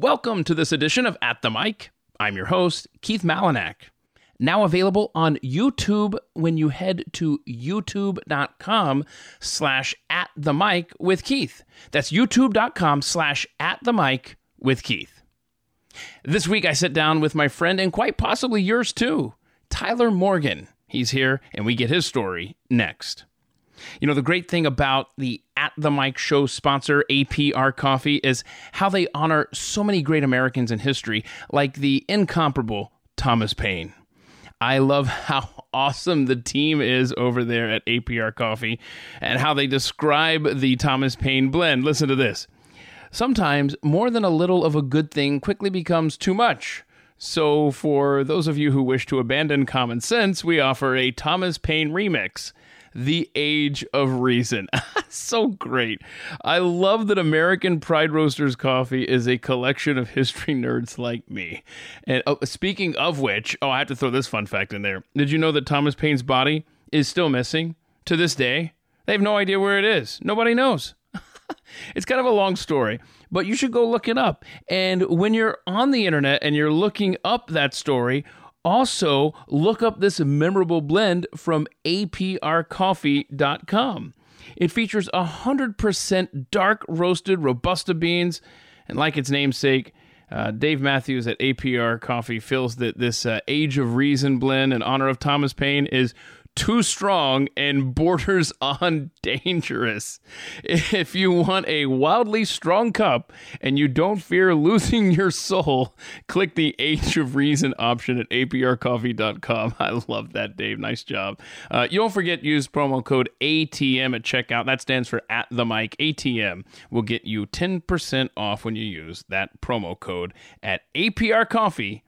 Welcome to this edition of At the Mic. I'm your host, Keith Malinak. Now available on YouTube when you head to youtube.com slash at the mic with Keith. That's youtube.com slash at the mic with Keith. This week I sit down with my friend and quite possibly yours too, Tyler Morgan. He's here and we get his story next. You know, the great thing about the At the Mic show sponsor, APR Coffee, is how they honor so many great Americans in history, like the incomparable Thomas Paine. I love how awesome the team is over there at APR Coffee and how they describe the Thomas Paine blend. Listen to this. Sometimes more than a little of a good thing quickly becomes too much. So, for those of you who wish to abandon common sense, we offer a Thomas Paine remix the Age of Reason. so great. I love that American Pride Roasters coffee is a collection of history nerds like me. And oh, speaking of which, oh, I have to throw this fun fact in there. Did you know that Thomas Paine's body is still missing to this day? They have no idea where it is. Nobody knows. it's kind of a long story, but you should go look it up. And when you're on the internet and you're looking up that story, also, look up this memorable blend from aprcoffee.com. It features 100% dark roasted Robusta beans, and like its namesake, uh, Dave Matthews at APR Coffee feels that this uh, Age of Reason blend in honor of Thomas Paine is too strong and borders on dangerous. If you want a wildly strong cup and you don't fear losing your soul, click the Age of Reason option at aprcoffee.com. I love that, Dave. Nice job. Uh, you don't forget use promo code ATM at checkout. That stands for at the mic. ATM will get you 10% off when you use that promo code at aprcoffee.com.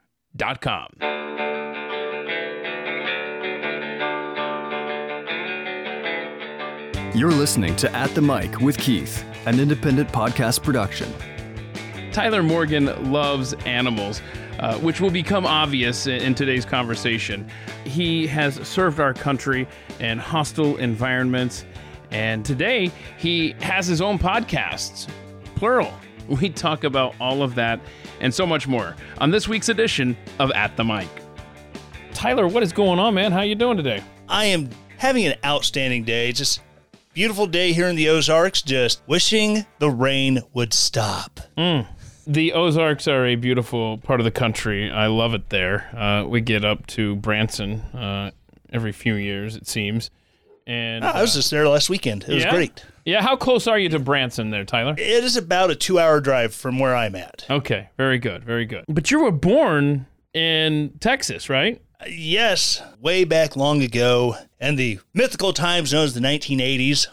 You're listening to At the Mic with Keith, an independent podcast production. Tyler Morgan loves animals, uh, which will become obvious in today's conversation. He has served our country in hostile environments, and today he has his own podcasts, plural. We talk about all of that and so much more on this week's edition of At the Mic. Tyler, what is going on, man? How you doing today? I am having an outstanding day. Just Beautiful day here in the Ozarks, just wishing the rain would stop. Mm. The Ozarks are a beautiful part of the country. I love it there. Uh, we get up to Branson uh, every few years, it seems. And oh, I was uh, just there last weekend. It was great. Yeah, how close are you to Branson there, Tyler? It is about a two hour drive from where I'm at. Okay, very good, very good. But you were born in Texas, right? Yes, way back long ago, and the mythical times known as the 1980s.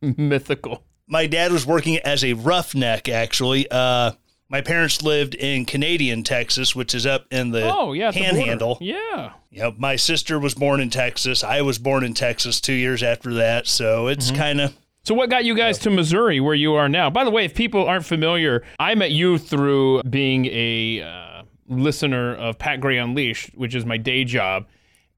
mythical. My dad was working as a roughneck, actually. Uh, my parents lived in Canadian Texas, which is up in the oh, yeah, panhandle. Yeah. Yeah. My sister was born in Texas. I was born in Texas two years after that. So it's mm-hmm. kind of. So, what got you guys to Missouri, where you are now? By the way, if people aren't familiar, I met you through being a. Uh, listener of Pat Gray Unleashed, which is my day job.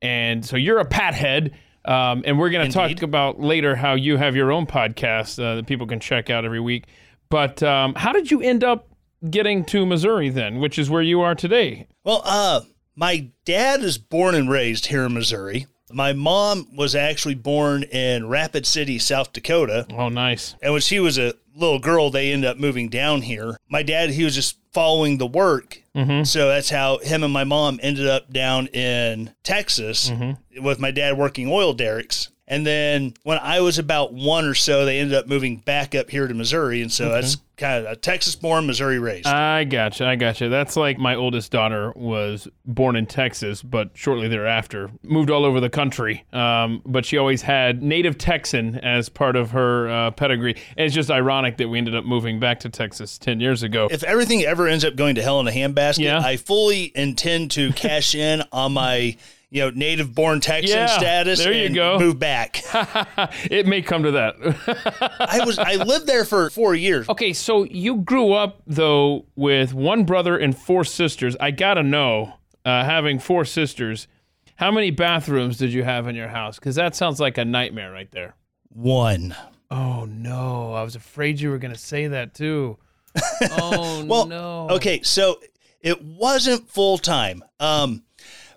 And so you're a Pat head. Um, and we're going to talk about later how you have your own podcast uh, that people can check out every week. But um, how did you end up getting to Missouri then, which is where you are today? Well, uh, my dad is born and raised here in Missouri. My mom was actually born in Rapid City, South Dakota. Oh, nice. And when she was a little girl, they ended up moving down here. My dad, he was just following the work. Mm-hmm. So that's how him and my mom ended up down in Texas mm-hmm. with my dad working oil derricks. And then when I was about one or so, they ended up moving back up here to Missouri. And so okay. that's kind of a Texas born, Missouri raised. I gotcha. I gotcha. That's like my oldest daughter was born in Texas, but shortly thereafter moved all over the country. Um, but she always had native Texan as part of her uh, pedigree. And it's just ironic that we ended up moving back to Texas 10 years ago. If everything ever ends up going to hell in a handbasket, yeah. I fully intend to cash in on my you know, native born Texan yeah, status. There you go. Move back. it may come to that. I was I lived there for four years. Okay, so you grew up though with one brother and four sisters. I gotta know, uh, having four sisters, how many bathrooms did you have in your house? Because that sounds like a nightmare right there. One. Oh no! I was afraid you were gonna say that too. Oh Well, no. Okay, so it wasn't full time. Um,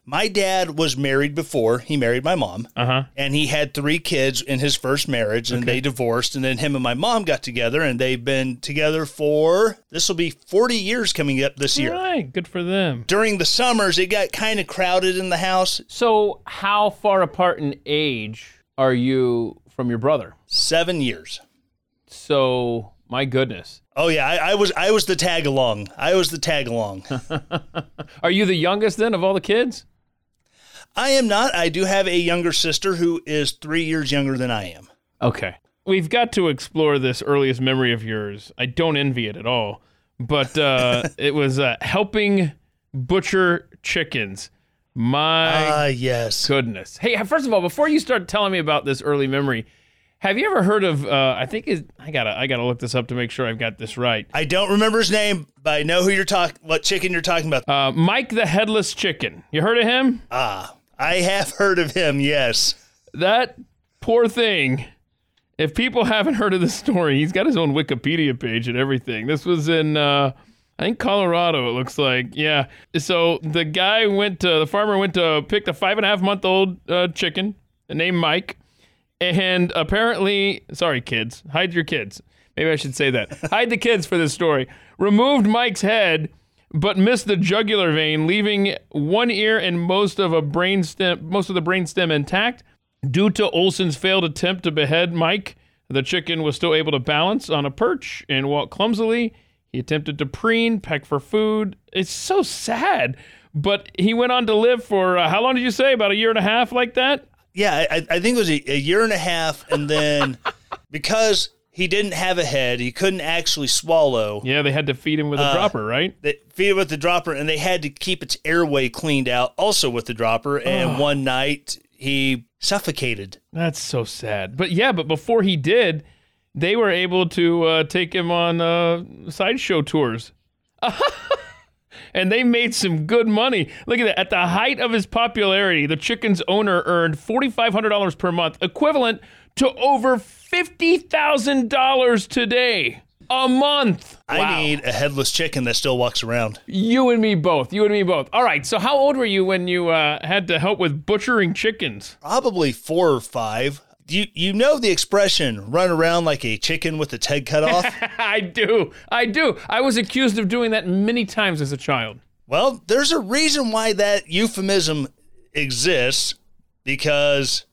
my dad was married before he married my mom, Uh huh. and he had three kids in his first marriage, and they divorced, and then him and my mom got together, and they've been together for this will be forty years coming up this year. All right. Good for them. During the summers, it got kind of crowded in the house. So, how far apart in age are you from your brother? Seven years. So, my goodness. Oh yeah, I, I was I was the tag along. I was the tag along. Are you the youngest then of all the kids? I am not. I do have a younger sister who is three years younger than I am. Okay. We've got to explore this earliest memory of yours. I don't envy it at all. But uh, it was uh, helping butcher chickens. My Ah, yes. goodness. Hey, first of all, before you start telling me about this early memory, have you ever heard of? Uh, I think it, I gotta I gotta look this up to make sure I've got this right. I don't remember his name, but I know who you're talking. What chicken you're talking about? Uh, Mike the Headless Chicken. You heard of him? ah, I have heard of him. Yes. That poor thing. If people haven't heard of this story, he's got his own Wikipedia page and everything. This was in, uh, I think Colorado. It looks like, yeah. So the guy went to the farmer went to pick a five and a half month old uh, chicken named Mike, and apparently, sorry kids, hide your kids. Maybe I should say that. hide the kids for this story. Removed Mike's head but missed the jugular vein, leaving one ear and most of a brain stem, most of the brain stem intact. Due to Olsen's failed attempt to behead Mike, the chicken was still able to balance on a perch and walk clumsily. He attempted to preen, peck for food. It's so sad. But he went on to live for uh, how long did you say? About a year and a half, like that. Yeah, I, I think it was a, a year and a half, and then because he didn't have a head, he couldn't actually swallow. Yeah, they had to feed him with a dropper, right? They feed him with the dropper, and they had to keep its airway cleaned out, also with the dropper. And one night he suffocated. That's so sad. But yeah, but before he did, they were able to uh, take him on uh, sideshow tours. and they made some good money. Look at that. At the height of his popularity, the chicken's owner earned $4,500 per month, equivalent to over $50,000 today. A month. I Wow. need a headless chicken that still walks around. You and me both. You and me both. All right. So, how old were you when you uh, had to help with butchering chickens? Probably four or five. You you know the expression "run around like a chicken with its head cut off." I do. I do. I was accused of doing that many times as a child. well, there's a reason why that euphemism exists because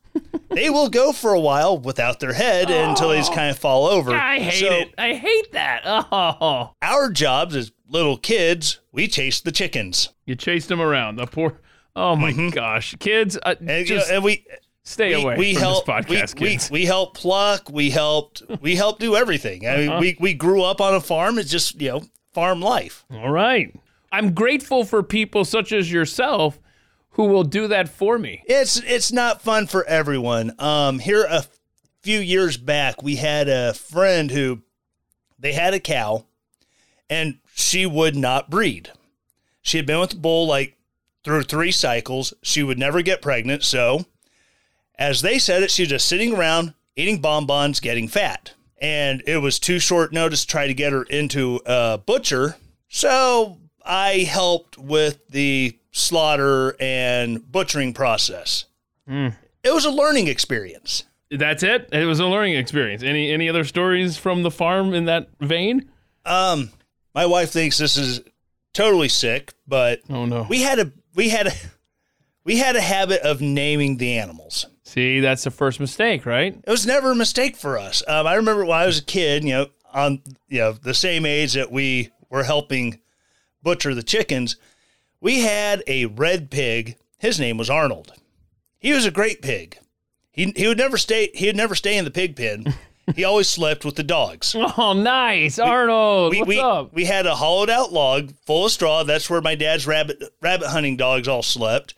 they will go for a while without their head until they just kind of fall over. I hate So it. I hate that. Oh. Our jobs as little kids, we chase the chickens, You chased them around. The poor. Oh my gosh. Kids, uh, and, you know, and we stay we, away we from help this podcast, we, kids. we, we help pluck we helped we helped do everything I Uh-huh. mean, we, we grew up on a farm it's just you know farm life All right. I'm grateful for people such as yourself who will do that for me. it's it's not fun for everyone. Um here a few years back we had a friend who they had a cow and she would not breed. She had been with the bull like through three cycles. She would never get pregnant so as they said it she was just sitting around eating bonbons getting fat. And it was too short notice to try to get her into a butcher so i helped with the slaughter and butchering process it was a learning experience That's it. It was a learning experience. Any any other stories from the farm in that vein? um my wife thinks this is totally sick but Oh no. we had a we had a we had a habit of naming the animals See, that's the first mistake, right? it was never a mistake for us. Um, I remember when I was a kid, you know, on you know the same age that we were helping butcher the chickens, we had a red pig. His name was Arnold. He was a great pig. He he would never stay. He would never stay in the pig pen. he always slept with the dogs. Oh, nice, Arnold. We, What's we, up? we had a hollowed out log full of straw. That's where my dad's rabbit rabbit hunting dogs all slept.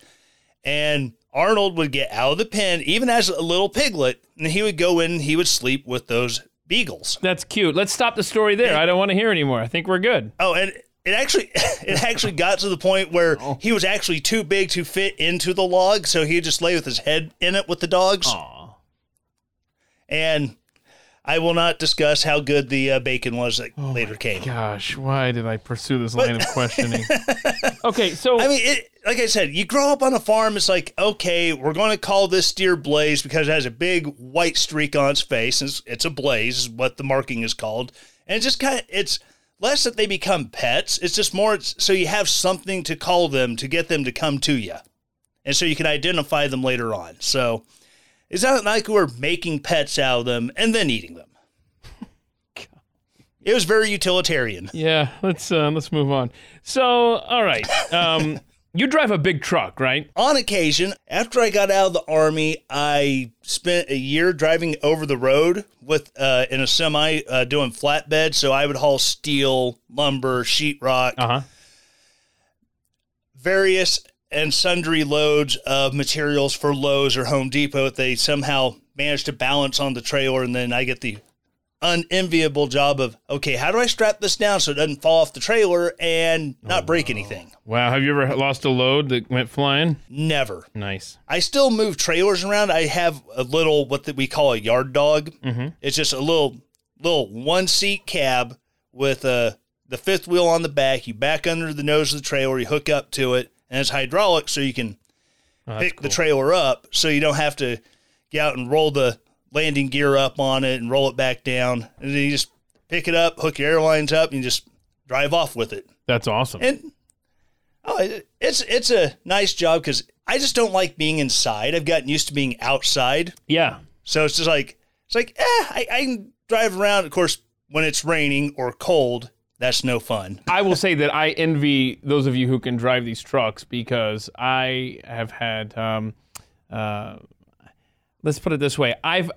And Arnold would get out of the pen, even as a little piglet, and he would go in and he would sleep with those beagles. That's cute. Let's stop the story there. I don't want to hear anymore. I think we're good. Oh, and it actually it actually got to the point where Oh. he was actually too big to fit into the log, so he'd just lay with his head in it with the dogs. Aw. And I will not discuss how good the uh, bacon was that later came. Gosh, why did I pursue this line of questioning? okay, so I mean, it, like I said, you grow up on a farm. It's like, okay, we're going to call this steer Blaze because it has a big white streak on its face. It's, it's a Blaze, is what the marking is called, and it's just kind of it's less that they become pets. It's just more it's, so you have something to call them to get them to come to you, and so you can identify them later on. So it's not like we're making pets out of them and then eating them. It was very utilitarian. yeah, let's uh, let's move on. So, all right, um, you drive a big truck, right? on occasion, after I got out of the army, I spent a year driving over the road with uh, in a semi uh, doing flatbed. So I would haul steel, lumber, sheetrock, Uh huh. various and sundry loads of materials for Lowe's or Home Depot. That they somehow manage to balance on the trailer, and then I get the unenviable job of okay, how do I strap this down so it doesn't fall off the trailer and not break anything? Wow, have you ever lost a load that went flying? Never. Nice. I still move trailers around. I have a little what that we call a yard dog. Mm-hmm. It's just a little little one seat cab with uh, the fifth wheel on the back. You back under the nose of the trailer, you hook up to it, and it's hydraulic, so you can Oh, pick the trailer up, so you don't have to get out and roll the landing gear up on it and roll it back down. And then you just pick it up, hook your airlines up, and you just drive off with it. That's awesome. And oh, it's it's a nice job because I just don't like being inside. I've gotten used to being outside, yeah. so it's just like it's like eh, I, I can drive around. Of course, when it's raining or cold, that's no fun. I will say that I envy those of you who can drive these trucks because I have had. Um, uh, let's put it this way: I've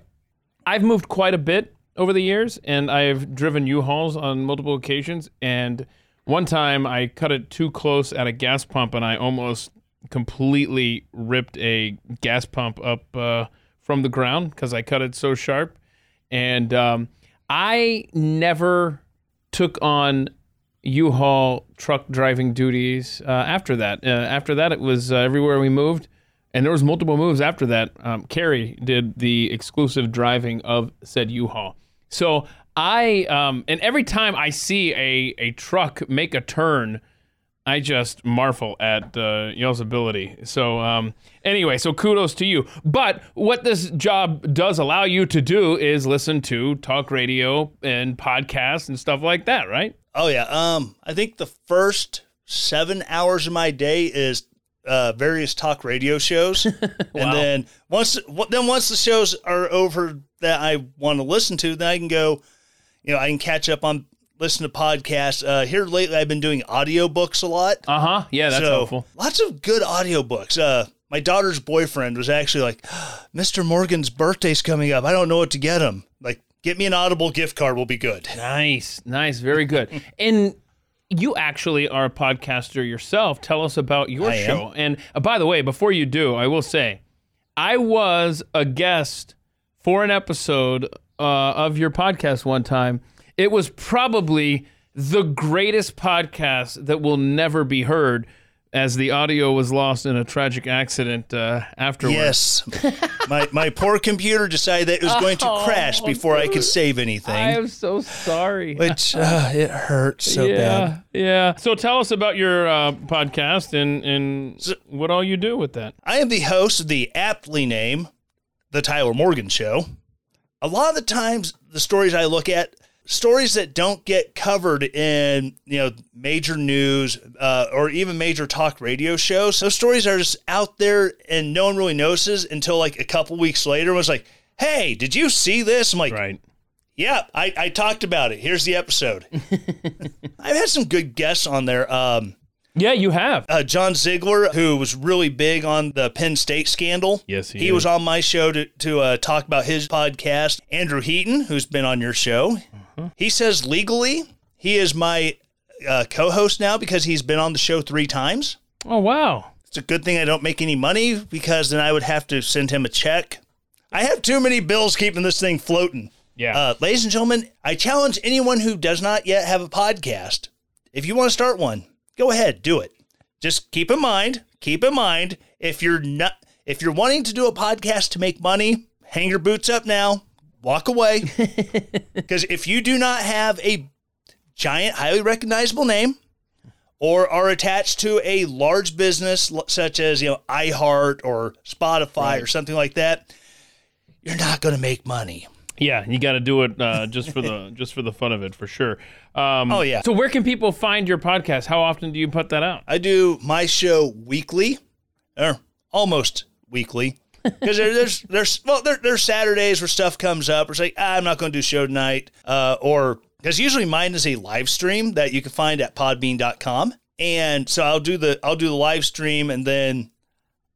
I've moved quite a bit over the years, and I've driven U-Hauls on multiple occasions. And one time, I cut it too close at a gas pump, and I almost completely ripped a gas pump up uh, from the ground because I cut it so sharp. And um, I never took on U-Haul truck driving duties uh, after that. Uh, after that, it was uh, everywhere we moved, and there was multiple moves after that. Um, Carrie did the exclusive driving of said U-Haul. So I, um, and every time I see a a truck make a turn, I just marvel at uh, y'all's ability. So um, anyway, so kudos to you. But what this job does allow you to do is listen to talk radio and podcasts and stuff like that, right? Oh yeah. Um, I think the first seven hours of my day is uh, various talk radio shows, and then once then once the shows are over that I want to listen to, then I can go. You know, I can catch up on listen to podcasts. Uh, here lately, I've been doing audiobooks a lot. Uh huh. Yeah, that's so helpful. lots of good audiobooks. Uh, my daughter's boyfriend was actually like, "Mr. Morgan's birthday's coming up. I don't know what to get him. Like, get me an Audible gift card. Will be good." Nice, nice, very good. and you actually are a podcaster yourself. Tell us about your I am. show. And uh, by the way, before you do, I will say, I was a guest for an episode uh, of your podcast one time. It was probably the greatest podcast that will never be heard, as the audio was lost in a tragic accident uh, afterwards. Yes, my my poor computer decided that it was going to crash before I could save anything, I am so sorry. which uh, it hurt so yeah, bad. yeah. So tell us about your uh, podcast and and what all you do with that. I am the host of the aptly named The Tyler Morgan Show. A lot of the times, the stories I look at, stories that don't get covered in you know major news uh, or even major talk radio shows. Those stories are just out there, and no one really notices until like a couple weeks later. Was like, "Hey, did you see this?" I'm like, Right. Yeah, I, I talked about it. Here's the episode. I've had some good guests on there. Um, Yeah, you have. uh, John Ziegler, who was really big on the Penn State scandal. Yes, he he was on my show to to uh, talk about his podcast. Andrew Heaton, who's been on your show, Uh-huh. he says legally he is my uh, co-host now because he's been on the show three times. Oh wow. It's a good thing I don't make any money because then I would have to send him a check. I have too many bills keeping this thing floating. Yeah. Uh, ladies and gentlemen, I challenge anyone who does not yet have a podcast. If you want to start one, go ahead, do it. Just keep in mind, keep in mind, if you're not, if you're wanting to do a podcast to make money, hang your boots up now. walk away. Because if you do not have a giant, highly recognizable name, or are attached to a large business such as you know iHeart or Spotify or something like that, you're not going to make money. Yeah, you got to do it uh, just for the just for the fun of it, for sure. Um, Oh, yeah. So where can people find your podcast? How often do you put that out? I do my show weekly, or almost weekly, because there, there's there's well there, there's Saturdays where stuff comes up. Or say like ah, I'm not going to do show tonight, uh, or because usually mine is a live stream that you can find at Podbean.com, and so I'll do the I'll do the live stream, and then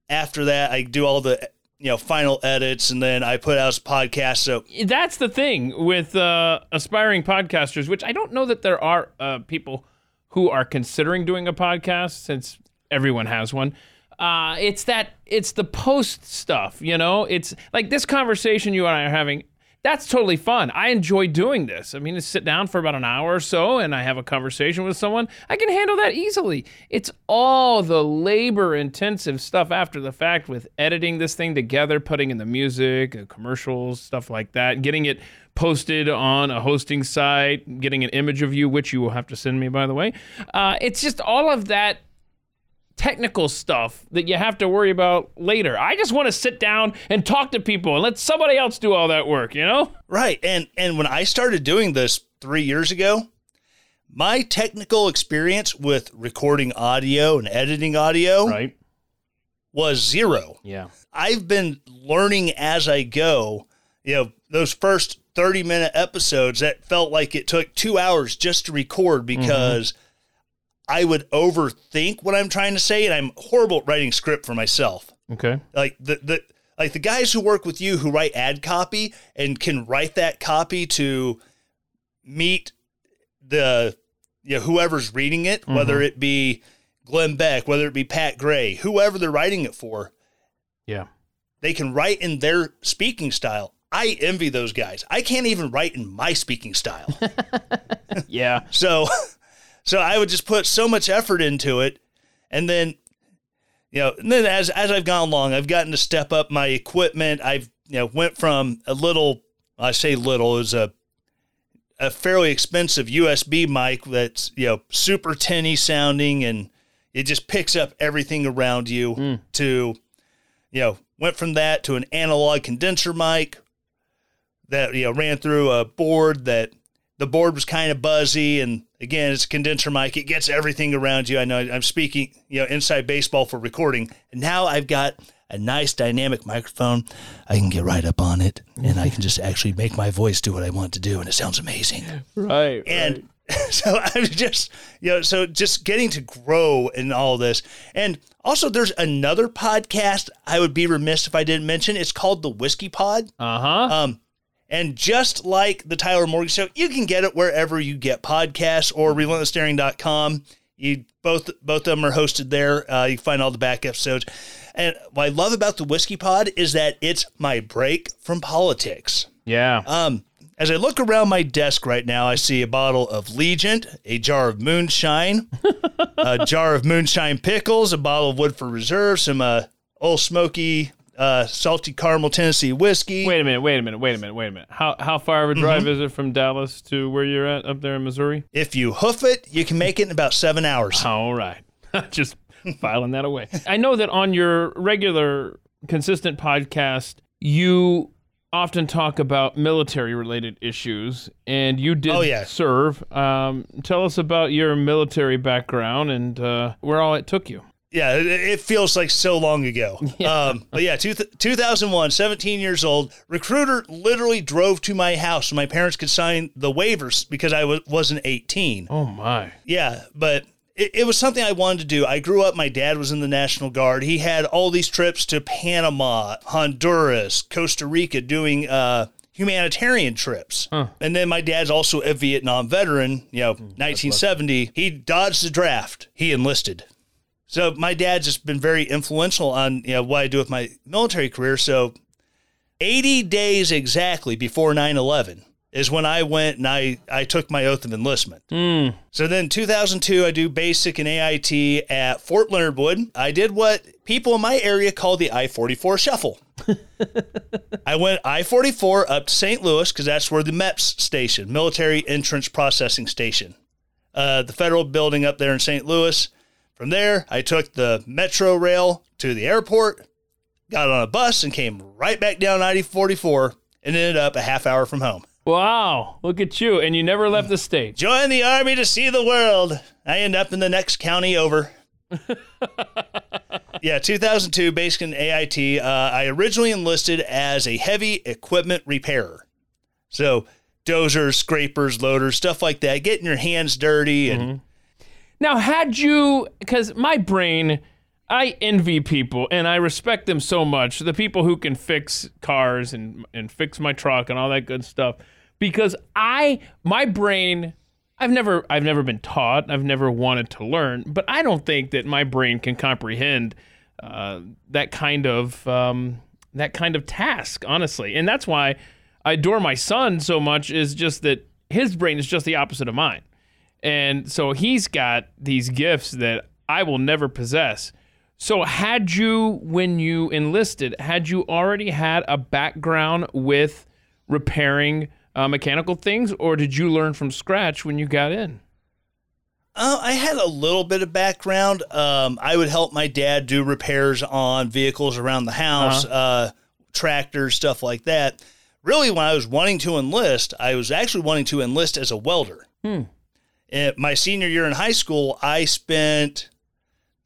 after that I do all the you know final edits, and then I put out a podcast. So That's the thing with uh, aspiring podcasters, which I don't know that there are uh, people who are considering doing a podcast since everyone has one. Uh, it's that it's the post stuff, you know. It's like this conversation you and I are having. That's totally fun. I enjoy doing this. I mean, to sit down for about an hour or so and I have a conversation with someone, I can handle that easily. It's all the labor intensive stuff after the fact with editing this thing together, putting in the music, uh, commercials, stuff like that, getting it posted on a hosting site, getting an image of you, which you will have to send me, by the way. Uh, it's just all of that technical stuff that you have to worry about later. I just want to sit down and talk to people and let somebody else do all that work, you know? Right. And and when I started doing this 3 years ago, my technical experience with recording audio and editing audio Right. was zero. Yeah. I've been learning as I go. You know, those first 30 minute episodes that felt like it took 2 hours just to record mm-hmm. because I would overthink what I'm trying to say and I'm horrible at writing script for myself Okay. like the the like the guys who work with you who write ad copy and can write that copy to meet the you know whoever's reading it, mm-hmm. whether it be Glenn Beck, whether it be Pat Gray, whoever they're writing it for, Yeah. they can write in their speaking style. I envy those guys. I can't even write in my speaking style. Yeah. So, so I would just put so much effort into it, and then, you know, and then as as I've gone along, I've gotten to step up my equipment. I've you know went from a little, I say little, is a a fairly expensive USB mic that's you know super tinny sounding and it just picks up everything around you. Hmm. To, you know, went from that to an analog condenser mic that you know ran through a board that the board was kind of buzzy and again it's a condenser mic it gets everything around you i know i'm speaking you know inside baseball for recording and now i've got a nice dynamic microphone i can get right up on it and i can just actually make my voice do what i want to do and it sounds amazing Right. and so I was just, you know, so just getting to grow in all this. And also, there's another podcast I would be remiss if I didn't mention. It's called The Whiskey Pod. Uh huh. Um, and just like the Tyler Morgan Show, you can get it wherever you get podcasts or relentlessstaring.com. You both both of them are hosted there. Uh, you find all the back episodes. And what I love about the Whiskey Pod is that it's my break from politics. yeah. Um, as I look around my desk right now, I see a bottle of Legion, a jar of moonshine, a jar of moonshine pickles, a bottle of Woodford Reserve, some uh, Ole Smoky, uh, salty caramel Tennessee whiskey. wait a minute. Wait a minute. Wait a minute. Wait a minute. How how far of a drive is it from Dallas to where you're at up there in Missouri? If you hoof it, you can make it in about seven hours. All right. Just filing that away. I know that on your regular, consistent podcast, you often talk about military related issues, and you did Oh, yeah. serve. Um, tell us about your military background and uh, where all it took you. Yeah, it, feels like so long ago. Um, but yeah, two, 2001, 17 years old. Recruiter literally drove to my house so my parents could sign the waivers because I was, wasn't 18. Oh, my. Yeah, but it, it was something I wanted to do. I grew up, my dad was in the National Guard. He had all these trips to Panama, Honduras, Costa Rica doing uh, humanitarian trips. And then my dad's also a Vietnam veteran, you know, 1970. He dodged the draft, he enlisted. So my dad's just been very influential on you know what I do with my military career. So 80 days exactly before 9/11 is when I went and I I took my oath of enlistment. So then 2002 I do basic and AIT at Fort Leonard Wood. I did what people in my area call the I-44 shuffle. I went I 44 up to St. Louis because that's where the MEPS station, Military Entrance Processing Station, uh, the federal building up there in St. Louis. From there, I took the Metro rail to the airport, got on a bus, and came right back down 90 44 and ended up a half hour from home. Wow, look at you. And you never left the state. Join the army to see the world. I end up in the next county over. yeah, 2002, basic in AIT. Uh, I originally enlisted as a heavy equipment repairer. So, dozers, scrapers, loaders, stuff like that, getting your hands dirty. And Now, had you, because my brain, I envy people and I respect them so much. The people who can fix cars and, and fix my truck and all that good stuff. Because I, my brain, I've never, I've never been taught. I've never wanted to learn, but I don't think that my brain can comprehend uh, that kind of, um, that kind of task, honestly. And that's why I adore my son so much. Is just that his brain is just the opposite of mine. And so he's got these gifts that I will never possess. So, had you, when you enlisted, had you already had a background with repairing uh, mechanical things, or did you learn from scratch when you got in? Uh, I had a little bit of background. Um, I would help my dad do repairs on vehicles around the house, uh tractors, stuff like that. Really, when I was wanting to enlist, I was actually wanting to enlist as a welder. In my senior year in high school, I spent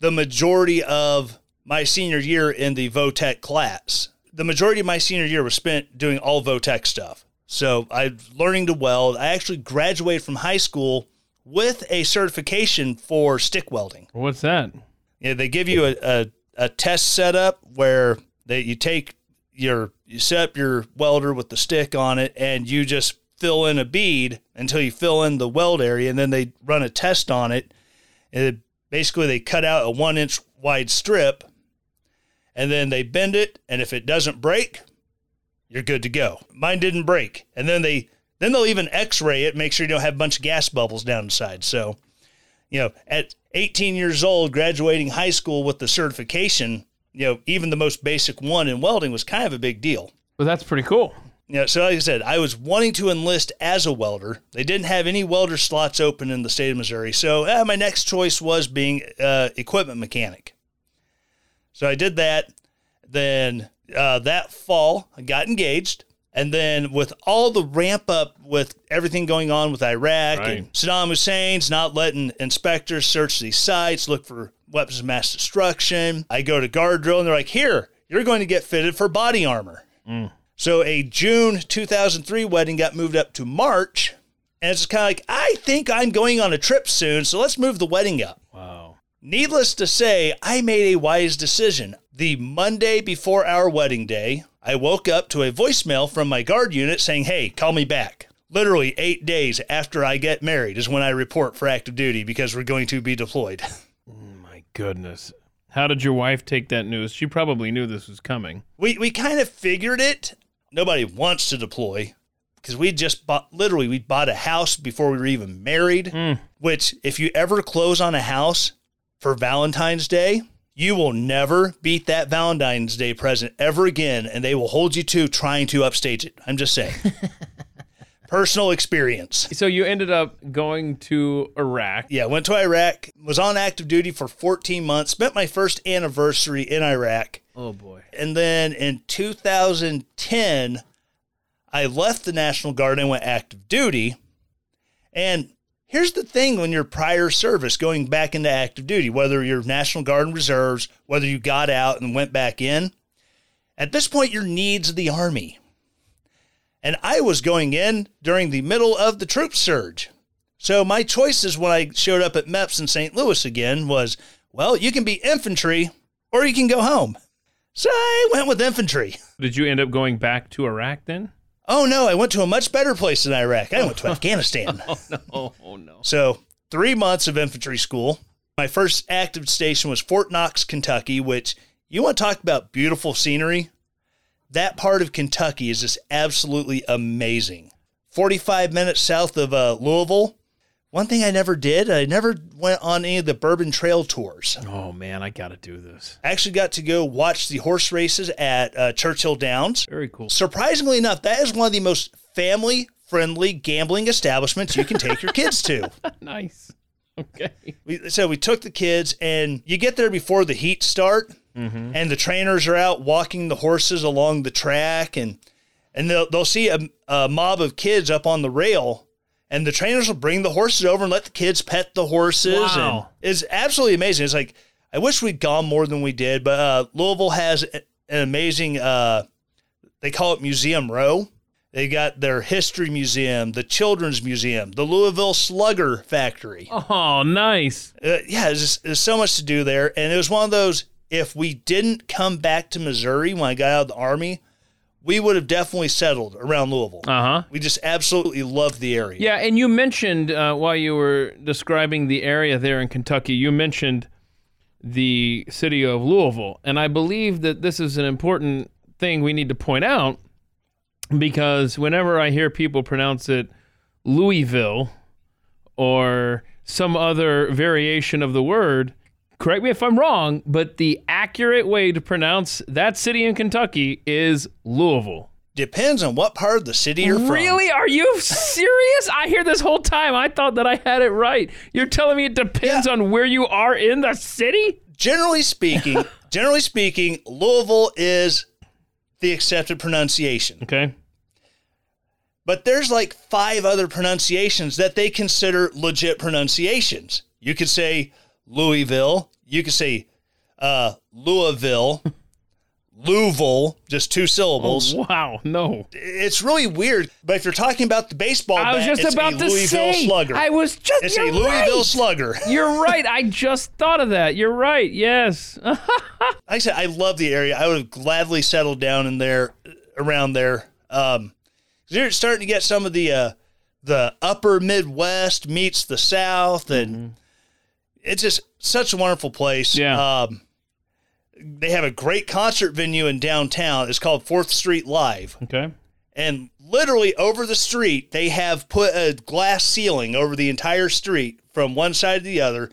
the majority of my senior year in the Vo-Tech class. The majority of my senior year was spent doing all Vo-Tech stuff. So I learning to weld. I actually graduated from high school with a certification for stick welding. What's that? Yeah, they give you a, a, a test setup where they you take your you set up your welder with the stick on it and you just fill in a bead until you fill in the weld area and then they run a test on it. And it, basically they cut out a one inch wide strip and then they bend it and if it doesn't break, you're good to go. Mine didn't break. And then they then they'll even x-ray it, make sure you don't have a bunch of gas bubbles down inside. So you know, at 18 years old, graduating high school with the certification, you know, even the most basic one in welding was kind of a big deal. Well, that's pretty cool. You know, so like I said, I was wanting to enlist as a welder. They didn't have any welder slots open in the state of Missouri. So uh, my next choice was being uh, equipment mechanic. So I did that. Then uh, that fall, I got engaged. And then with all the ramp up with everything going on with Iraq Right. and Saddam Hussein's not letting inspectors search these sites, look for weapons of mass destruction. I go to guard drill and they're like, here, you're going to get fitted for body armor. So a June 2003 wedding got moved up to March. And it's kind of like, I think I'm going on a trip soon, so let's move the wedding up. Wow. Needless to say, I made a wise decision. The Monday before our wedding day, I woke up to a voicemail from my guard unit saying, Hey, call me back. Literally eight days after I get married is when I report for active duty because we're going to be deployed. Oh my goodness. How did your wife take that news? She probably knew this was coming. We, we kind of figured it. Nobody wants to deploy because we just bought, literally, we bought a house before we were even married. Hmm. Which, if you ever close on a house for Valentine's Day, you will never beat that Valentine's Day present ever again, and they will hold you to trying to upstage it. I'm just saying. Personal experience. So you ended up going to Iraq. Yeah, went to Iraq, was on active duty for 14 months, spent my first anniversary in Iraq. Oh boy. And then in 2010, I left the National Guard and went active duty. And here's the thing when you're prior service going back into active duty, whether you're National Guard and Reserves, whether you got out and went back in, at this point, your needs of the Army. And I was going in during the middle of the troop surge. So my choices when I showed up at MEPS in St. Louis again was, well, you can be infantry or you can go home. So I went with infantry. Did you end up going back to Iraq then? Oh no, I went to a much better place than Iraq. I went to Afghanistan. Oh, no, oh no. So, three months of infantry school. My first active station was Fort Knox, Kentucky, which you want to talk about beautiful scenery? That part of Kentucky is just absolutely amazing. 45 minutes south of uh, Louisville, one thing I never did, I never went on any of the Bourbon Trail tours. Oh man, I got to do this. I actually got to go watch the horse races at uh, Churchill Downs. Very cool. Surprisingly enough, that is one of the most family friendly gambling establishments you can take your kids to. nice. Okay. We, so we took the kids, and you get there before the heat start, and the trainers are out walking the horses along the track, and and they'll they'll see a, a mob of kids up on the rail, and the trainers will bring the horses over and let the kids pet the horses. Wow. And it's absolutely amazing. It's like I wish we'd gone more than we did, but uh, Louisville has an amazing. Uh, they call it Museum Row. They got their history museum, the children's museum, the Louisville Slugger Factory Oh, nice. uh, yeah, there's, there's so much to do there. And it was one of those, if we didn't come back to Missouri when I got out of the Army, we would have definitely settled around Louisville. Uh huh. we just absolutely loved the area. Yeah, and you mentioned uh, while you were describing the area there in Kentucky, you mentioned the city of Louisville, and I believe that this is an important thing we need to point out because whenever I hear people pronounce it Louisville or some other variation of the word, correct me if I'm wrong, but the accurate way to pronounce that city in Kentucky is Louisville. Depends on what part of the city you're from. Really? Are you serious? I hear this whole time. I thought that I had it right. You're telling me it depends Yeah. on where you are in the city? Generally speaking, generally speaking, Louisville is the accepted pronunciation. Okay. But there's like five other pronunciations that they consider legit pronunciations. You could say Louisville. You could say uh, Louisville, Louisville, just two syllables. Wow. No. It's really weird. But if you're talking about the baseball I was bat, just it's about a to Louisville say. Slugger. I was just. it's you're a Louisville right. Slugger. You're right. I just thought of that. You're right. Yes. Like I said, I love the area. I would have gladly settled down in there, around there. Um, you're starting to get some of the uh, the upper Midwest meets the South, and it's just such a wonderful place. Yeah. Um, they have a great concert venue in downtown. It's called Fourth Street Live, okay. and literally over the street, they have put a glass ceiling over the entire street from one side to the other.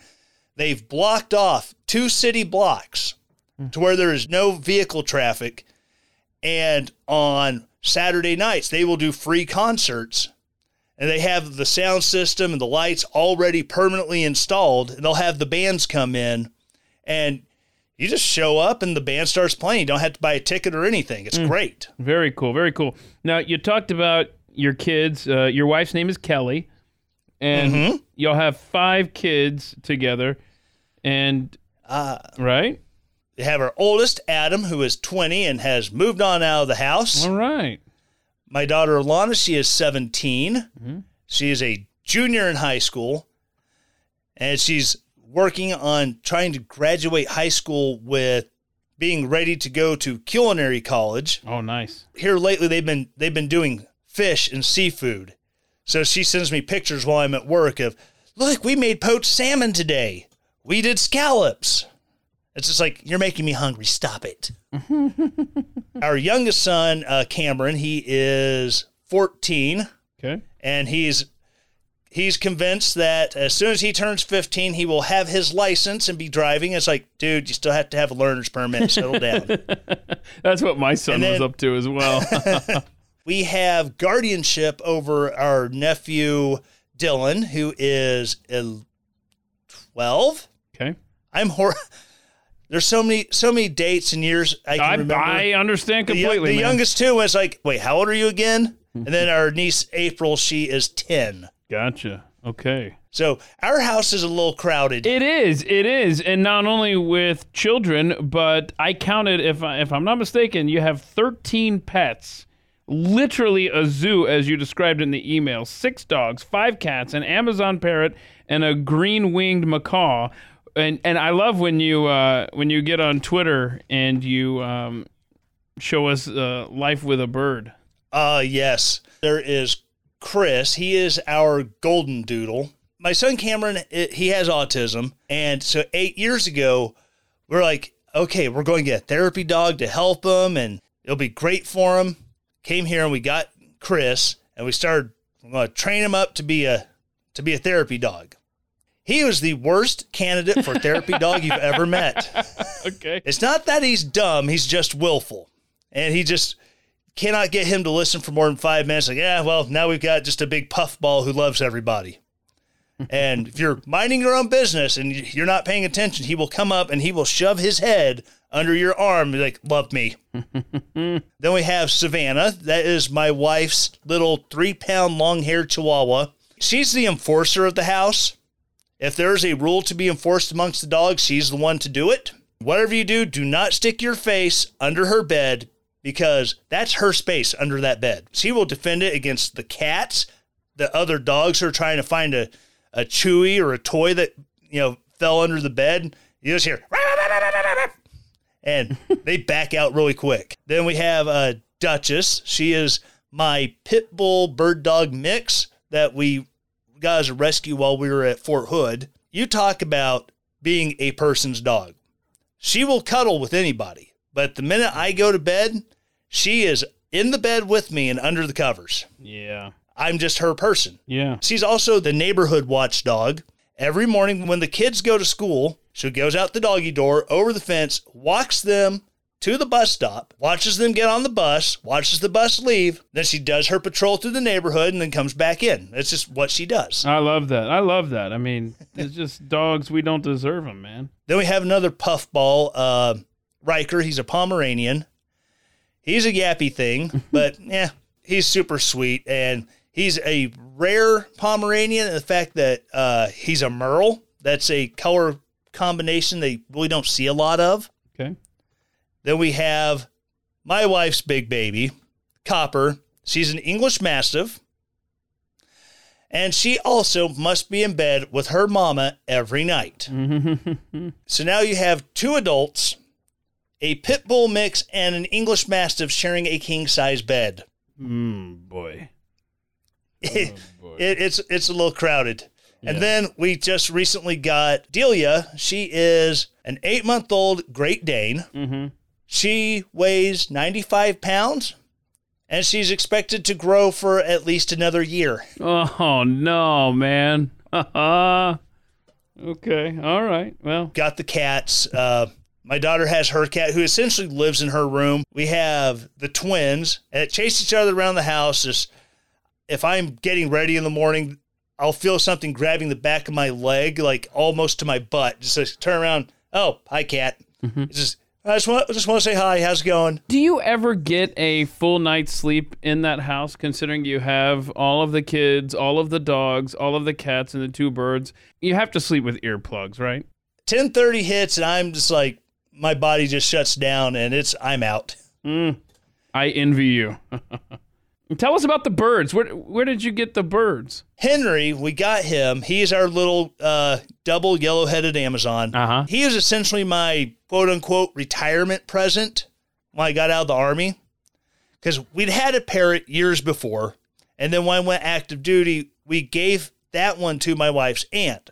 They've blocked off two city blocks to where there is no vehicle traffic. And on Saturday nights, they will do free concerts. And they have the sound system and the lights already permanently installed. And they'll have the bands come in and you just show up and the band starts playing. You don't have to buy a ticket or anything. It's great. Very cool. Very cool. Now you talked about your kids. Uh, your wife's name is Kelly, and Mm-hmm. y'all have five kids together, and Uh, right. They have our oldest, Adam, who is 20 and has moved on out of the house. All right. My daughter, Alana, she is 17. Mm-hmm. She is a junior in high school. And she's working on trying to graduate high school with being ready to go to culinary college. Oh, nice. Here lately they've been they've been doing fish and seafood. So she sends me pictures while I'm at work of, look, we made poached salmon today. We did scallops. It's just like, you're making me hungry. Stop it. Our youngest son, uh, Cameron, he is 14 Okay. and he's he's convinced that as soon as he turns 15 he will have his license and be driving it's like dude you still have to have a learner's permit settle down That's what my son And was up to as well. we have guardianship over our nephew dylan who is 12 okay. i'm hor- there's so many so many dates and years i can I, remember I understand the, completely. the man. youngest two was like wait how old are you again and then our niece april she is 10 Gotcha. Okay. so our house is a little crowded It is. It is, and not only with children, but I counted. If I, if I'm not mistaken, you have 13 pets. Literally a zoo, as you described in the email. Six dogs, five cats, an Amazon parrot, and a green-winged macaw. And and I love when you uh, when you get on Twitter and you um, show us uh, life with a bird. Uh yes. There is Chris. He is our golden doodle. My son Cameron, he has autism, and so 8 years ago, we're like, okay, we're going to get a therapy dog to help him and it'll be great for him. Came here and we got Chris and we started we're going to train him up to be a to be a therapy dog. He was the worst candidate for therapy dog you've ever met. Okay. It's not that he's dumb, he's just willful. And he just cannot get him to listen for more than five minutes. Like, yeah, well, now we've got just a big puffball who loves everybody. and if you're minding your own business and you're not paying attention, he will come up and he will shove his head under your arm and be like, love me. then we have Savannah. That is my wife's little three pound long haired chihuahua. She's the enforcer of the house. If there's a rule to be enforced amongst the dogs, she's the one to do it. Whatever you do, do not stick your face under her bed because that's her space under that bed. She will defend it against the cats, the other dogs who are trying to find a, a chewy or a toy that, you know, fell under the bed. You just hear, and they back out really quick. Then we have uh, Duchess. She is my pit bull bird dog mix that we a rescue while we were at Fort Hood. You talk about being a person's dog. She will cuddle with anybody, but the minute I go to bed, she is in the bed with me and under the covers. Yeah. I'm just her person. Yeah. She's also the neighborhood watchdog. Every morning when the kids go to school, she goes out the doggy door, over the fence, walks them to the bus stop, watches them get on the bus, watches the bus leave. Then she does her patrol through the neighborhood and then comes back in. It's just what she does. I love that. I love that. I mean, it's just dogs. We don't deserve them, man. Then we have another puffball, uh, Riker. He's a Pomeranian. He's a yappy thing, but yeah, he's super sweet. And he's a rare Pomeranian in the fact that uh, he's a Merle. That's a color combination they really don't see a lot of. Okay. Then we have my wife's big baby, Copper. She's an English Mastiff. And she also must be in bed with her mama every night. so now you have two adults, a pit bull mix, and an English Mastiff sharing a king size bed. Mm, boy. It, it, it's it's a little crowded. And then we just recently got Delia. She is an eight month old Great Dane. Mm-hmm. She weighs 95 pounds and she's expected to grow for at least another year. Oh no, man. okay. All right. Well. Got the cats. Uh, my daughter has her cat who essentially lives in her room. We have the twins and chase each other around the house. Just if I'm getting ready in the morning, I'll feel something grabbing the back of my leg, like almost to my butt. Just like, turn around. Oh, hi, cat. It's Just I just want just want to say hi. How's it going? Do you ever get a full night's sleep in that house, considering you have all of the kids, all of the dogs, all of the cats, and the two birds? You have to sleep with earplugs, right? 10:30 hits and I'm just like my body just shuts down and it's I'm out. Mm. I envy you. Tell us about the birds. Where where did you get the birds? Henry, we got him. He's our little uh, double yellow headed Amazon. Uh-huh. He is essentially my quote unquote retirement present when I got out of the army. Because we'd had a parrot years before. And then when I went active duty, we gave that one to my wife's aunt.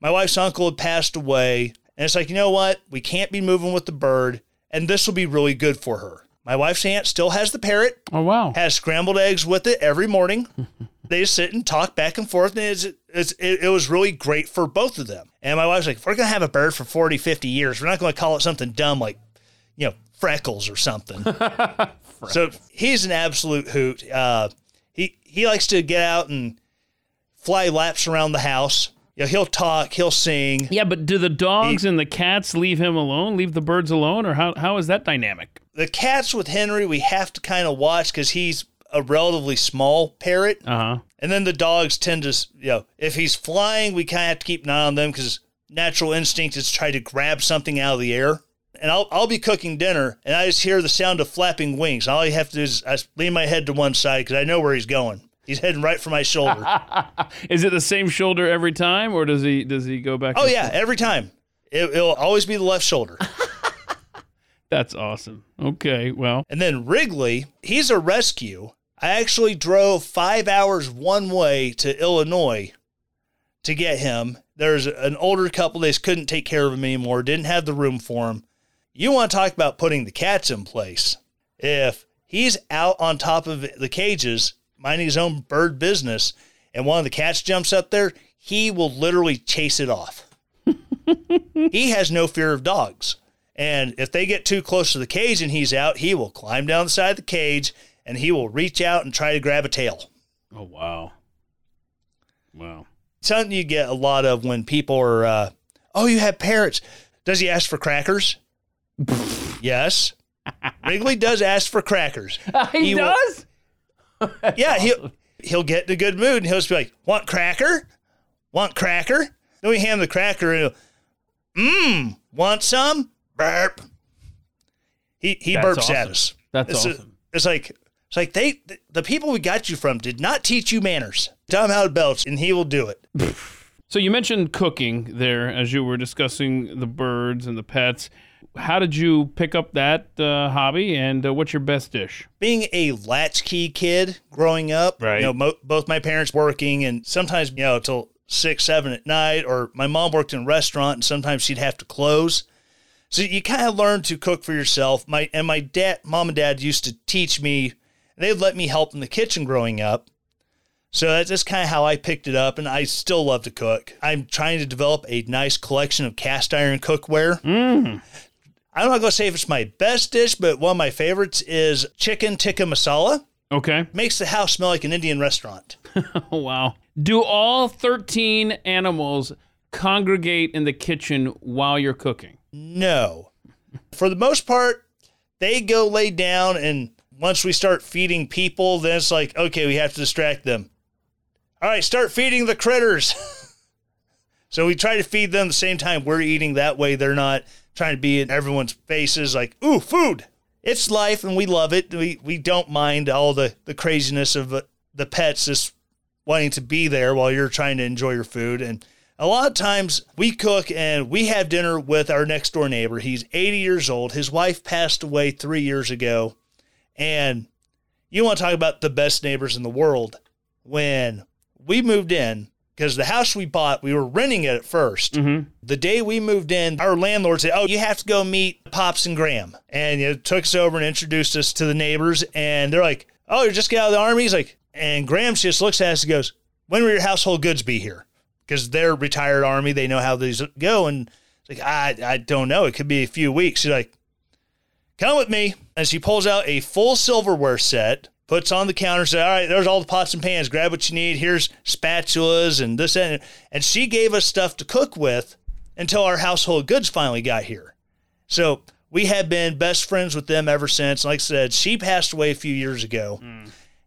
My wife's uncle had passed away. And it's like, you know what? We can't be moving with the bird. And this will be really good for her. My wife's aunt still has the parrot Oh wow. has scrambled eggs with it every morning. they just sit and talk back and forth. And it's, it's, it, it was really great for both of them. And my wife's like, if we're going to have a bird for 40, 50 years, we're not going to call it something dumb like, you know, freckles or something. so he's an absolute hoot. Uh, he, he likes to get out and fly laps around the house. Know, he'll talk, he'll sing. Yeah, but do the dogs and the cats leave him alone? Leave the birds alone, or how how is that dynamic? The cats with Henry, we have to kind of watch because he's a relatively small parrot. Uh huh. And then the dogs tend to, you know, if he's flying, we kind of have to keep an eye on them because natural instinct is to try to grab something out of the air. And I'll, I'll be cooking dinner and I just hear the sound of flapping wings. All I have to do is I lean my head to one side because I know where he's going. He's heading right for my shoulder. Is it the same shoulder every time, or does he does he go back? oh, and yeah, every time. It, it'll always be the left shoulder. That's awesome. Okay, well, And then Wrigley, he's a rescue. I actually drove five hours one way to Illinois to get him. There's an older couple, they just couldn't take care of him anymore, didn't have the room for him. You want to talk about putting the cats in place. If he's out on top of the cages, minding his own bird business, and one of the cats jumps up there, he will literally chase it off. he has no fear of dogs. And if they get too close to the cage and he's out, he will climb down the side of the cage and he will reach out and try to grab a tail. Oh wow. Wow. Something you get a lot of when people are, uh, oh, you have parrots. Does he ask for crackers? yes. Wrigley does ask for crackers. he, He will- yeah, he'll he'll get in a good mood and he'll just be like, "Want cracker? Want cracker?" Then we hand him the cracker and he'll, "Mmm, want some?" Burp. He he That's burps at us. That's it's, awesome. it's like it's like they the people we got you from did not teach you manners. Tell him how to belch, and he will do it. So you mentioned cooking there as you were discussing the birds and the pets. How did you pick up that uh, hobby, and uh, what's your best dish? being a latchkey kid growing up, Right. you know, mo- both my parents working and sometimes, you know, till six, seven at night, or my mom worked in a restaurant and sometimes she'd have to close. So you kind of learn to cook for yourself. My and my dad, mom and dad used to teach me. They'd let me help in the kitchen growing up. So that's just kind of how I picked it up, and I still love to cook. I'm trying to develop a nice collection of cast iron cookware. I'm not going to say if it's my best dish, but one of my favorites is chicken tikka masala. Okay. Makes the house smell like an Indian restaurant. Oh, wow. Do all 13 animals congregate in the kitchen while you're cooking? No. For the most part, they go lay down, and once we start feeding people, then it's like, okay, we have to distract them. All right, start feeding the critters. so we try to feed them the same time we're eating. That way, they're not trying to be in everyone's faces like, ooh, food. It's life, and we love it. We we don't mind all the the craziness of the pets just wanting to be there while you're trying to enjoy your food. And a lot of times we cook and we have dinner with our next door neighbor. He's 80 years old. His wife passed away three years ago. And you want to talk about the best neighbors in the world. When we moved in, because the house we bought, we were renting it at 1st mm-hmm. The day we moved in, our landlord said, Oh, you have to go meet Pops and Graham. And know, took us over and introduced us to the neighbors. And they're like, Oh, you just got out of the army? He's like, and Graham just looks at us and goes, When will your household goods be here? Because they're retired army, they know how these go. And it's like, I, I don't know. It could be a few weeks. She's like, Come with me. And she pulls out a full silverware set, puts on the counter, says, All right, there's all the pots and pans. Grab what you need. Here's spatulas and this and and she gave us stuff to cook with until our household goods finally got here. So we have been best friends with them ever since. Like I said, she passed away a few years ago. Hmm.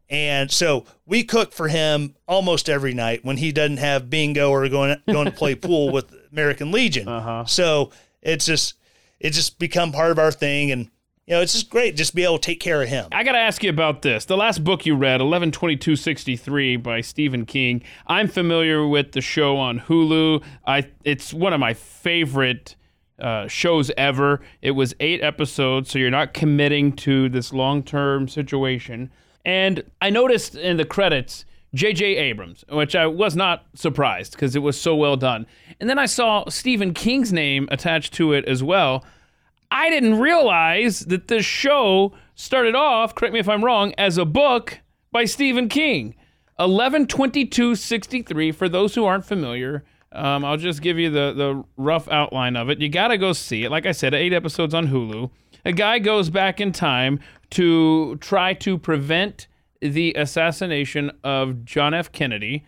And so we cook for him almost every night when he doesn't have bingo or going going to play pool with American Legion. Uh-huh. So it's just it's just become part of our thing and you know, it's just great just be able to take care of him. I got to ask you about this. The last book you read, 11/22/63 by Stephen King. I'm familiar with the show on Hulu. I it's one of my favorite uh, shows ever. It was 8 episodes, so you're not committing to this long-term situation. And I noticed in the credits J.J. Abrams, which I was not surprised because it was so well done. And then I saw Stephen King's name attached to it as well. I didn't realize that this show started off, correct me if I'm wrong, as a book by Stephen King. 11/22/63, for those who aren't familiar, um, I'll just give you the, the rough outline of it. You got to go see it. Like I said, eight episodes on Hulu. A guy goes back in time to try to prevent the assassination of John F. Kennedy.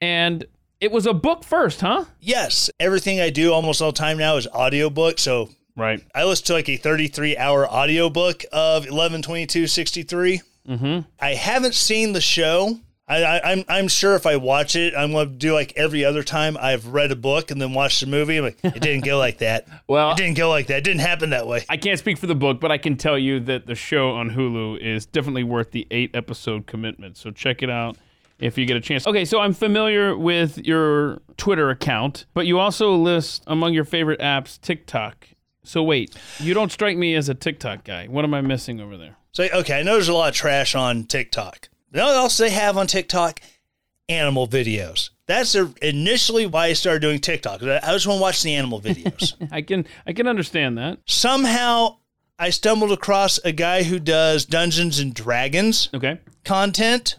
And it was a book first, huh? Yes, everything I do almost all time now is audiobook, so Right. I listened to like a 33 hour audiobook of 11/22/63. Mm-hmm. I haven't seen the show. I, I, I'm I'm sure if I watch it, I'm going to do like every other time I've read a book and then watched the movie. I'm like, it didn't go like that. Well, It didn't go like that. It didn't happen that way. I can't speak for the book, but I can tell you that the show on Hulu is definitely worth the eight episode commitment. So check it out if you get a chance. Okay, so I'm familiar with your Twitter account, but you also list among your favorite apps TikTok. So wait, you don't strike me as a TikTok guy. What am I missing over there? So okay, I know there's a lot of trash on TikTok. You know what else they have on TikTok? Animal videos. That's a, initially why I started doing TikTok. I just want to watch the animal videos. I can I can understand that. Somehow I stumbled across a guy who does Dungeons and Dragons Okay. content.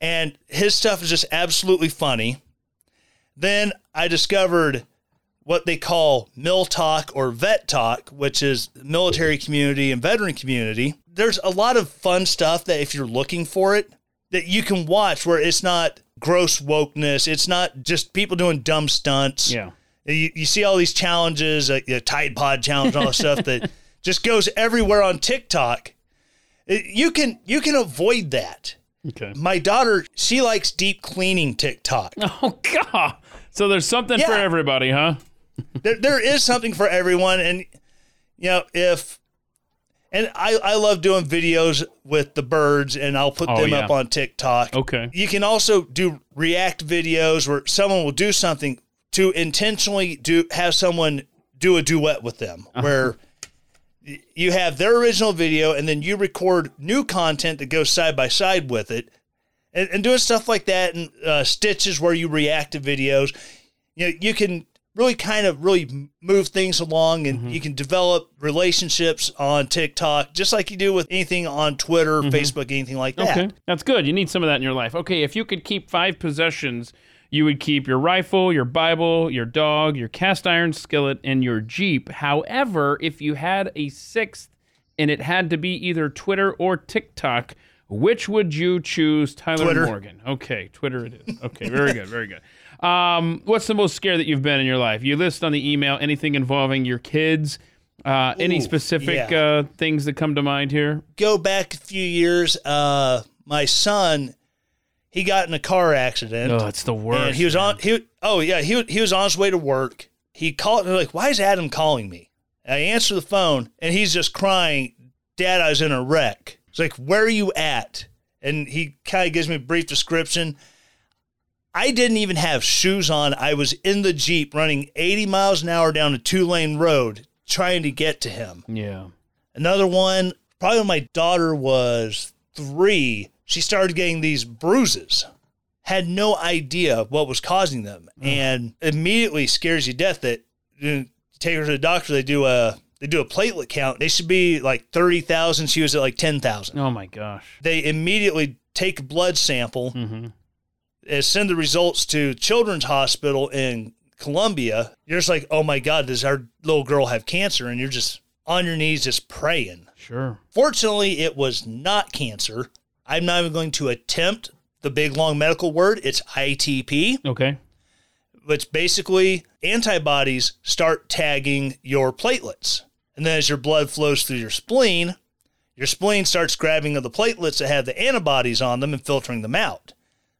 and his stuff is just absolutely funny. Then I discovered what they call MilTok or VetTok, which is military community and veteran community. There's a lot of fun stuff that if you're looking for it, that you can watch where it's not gross wokeness. It's not just people doing dumb stunts. Yeah. You, you see all these challenges, like the Tide Pod challenge, and all this stuff that just goes everywhere on TikTok. Uh, you can you can avoid that. Okay. My daughter, she likes deep cleaning TikTok. Oh God. So there's something for everybody, huh? There, there is something for everyone, and you know if. And I, I love doing videos with the birds, and I'll put Oh, them yeah. up on TikTok. Okay. You can also do react videos where someone will do something to intentionally do have someone do a duet with them, Uh-huh. where you have their original video and then you record new content that goes side by side with it, and, and doing stuff like that, and uh, stitches where you react to videos. You know, you can really kind of really move things along, and mm-hmm. you can develop relationships on TikTok just like you do with anything on Twitter, mm-hmm. Facebook, anything like that. Okay. That's good. You need some of that in your life. Okay, if you could keep five possessions, you would keep your rifle, your Bible, your dog, your cast iron skillet, and your Jeep. However, if you had a sixth and it had to be either Twitter or TikTok, which would you choose, Tyler Twitter. Morgan? Okay, Twitter it is. Okay, very good, very good. Um, what's the most scared that you've been in your life? You list on the email anything involving your kids. Uh, any Ooh, specific yeah. uh, things that come to mind here? go back a few years, uh, my son, he got in a car accident. Oh, it's the worst. he was man. on he oh yeah, he he was on his way to work. He called like, Why is Adam calling me? And I answer the phone and he's just crying, Dad, I was in a wreck. It's like, Where are you at? And he kind of gives me a brief description. I didn't even have shoes on. I was in the Jeep running 80 miles an hour down a two lane road trying to get to him. Yeah. Another one, probably when my daughter was three, she started getting these bruises. Had no idea what was causing them, and immediately scares you to death. That you know, take her to the doctor. They do a they do a platelet count. They should be like thirty thousand. She was at like ten thousand. Oh my gosh. They immediately take a blood sample Mm-hmm. Send the results to Children's Hospital in Columbia. You're just like, oh my God, does our little girl have cancer? And you're just on your knees, just praying. Sure. Fortunately, it was not cancer. I'm not even going to attempt the big long medical word. It's ITP, Okay. which basically antibodies start tagging your platelets. And then as your blood flows through your spleen, your spleen starts grabbing of the platelets that have the antibodies on them and filtering them out.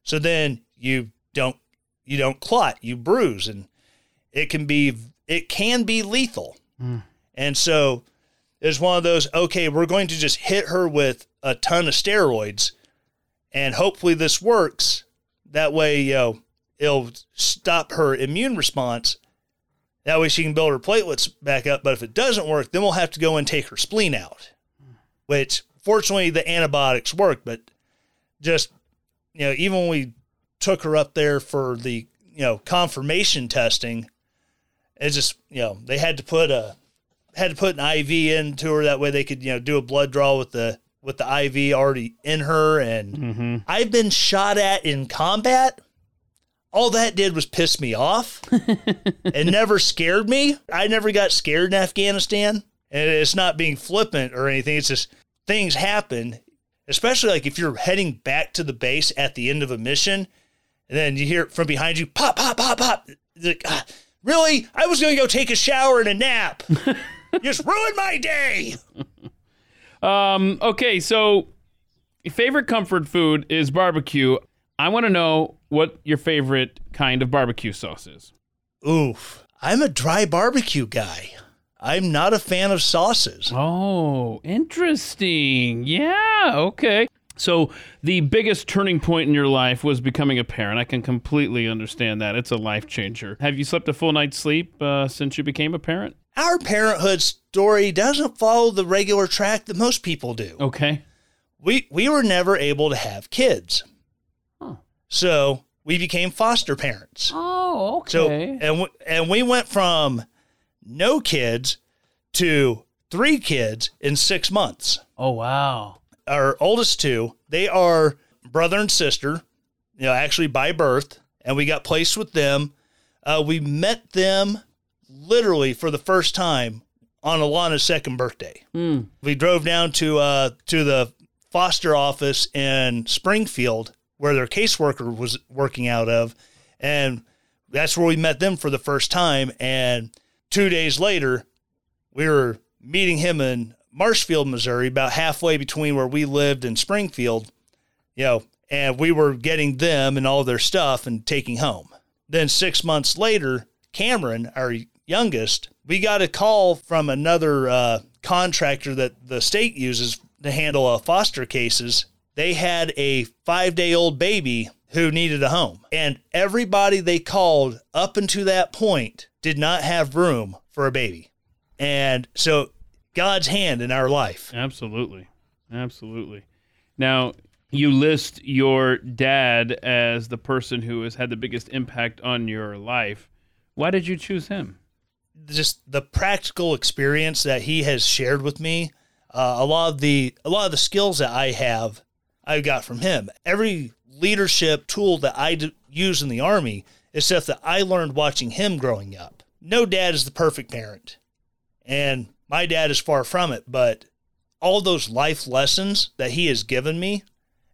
So then you don't you don't clot, you bruise and it can be it can be lethal. Mm. And so it's one of those okay, we're going to just hit her with a ton of steroids and hopefully this works. That way, you know, it'll stop her immune response. That way she can build her platelets back up. But if it doesn't work, then we'll have to go and take her spleen out. Mm. Which fortunately the antibiotics work, but just you know, even when we took her up there for the, you know, confirmation testing, it's just, you know, they had to put a had to put an IV into her that way they could, you know, do a blood draw with the with the IV already in her and Mm-hmm. I've been shot at in combat. All that did was piss me off. it never scared me. I never got scared in Afghanistan. And it's not being flippant or anything. It's just things happen, especially like if you're heading back to the base at the end of a mission and then you hear from behind you pop, pop, pop, pop. Like, ah, really? I was going to go take a shower and a nap. You just ruined my day. Um, okay, so favorite comfort food is barbecue. I want to know what your favorite kind of barbecue sauce is. Oof. I'm a dry barbecue guy. I'm not a fan of sauces. Oh, interesting. Yeah, okay. So, the biggest turning point in your life was becoming a parent. I can completely understand that. It's a life changer. Have you slept a full night's sleep uh, since you became a parent? Our parenthood story doesn't follow the regular track that most people do. Okay. We we were never able to have kids. Oh. So, we became foster parents. Oh, okay. So, and we, and we went from no kids to 3 kids in 6 months. oh, wow. our oldest two, they are brother and sister, you know, actually by birth, and we got placed with them. Uh, we met them literally for the first time on Alana's second birthday. We drove down to uh, to the foster office in Springfield where their caseworker was working out of, and that's where we met them for the first time. And two days later, we were meeting him in Marshfield, Missouri, about halfway between where we lived and Springfield, you know, and we were getting them and all their stuff and taking home. Then six months later, Cameron, our youngest, we got a call from another uh, contractor that the state uses to handle uh, foster cases. They had a five day old baby who needed a home. And everybody they called up until that point did not have room for a baby. And so God's hand in our life. Absolutely. Absolutely. Now, you list your dad as the person who has had the biggest impact on your life. Why did you choose him? just the practical experience that he has shared with me, uh, a lot of the a lot of the skills that I have, I got from him. Every leadership tool that I d- use in the army is stuff that I learned watching him growing up. No dad is the perfect parent, and my dad is far from it. But all those life lessons that he has given me,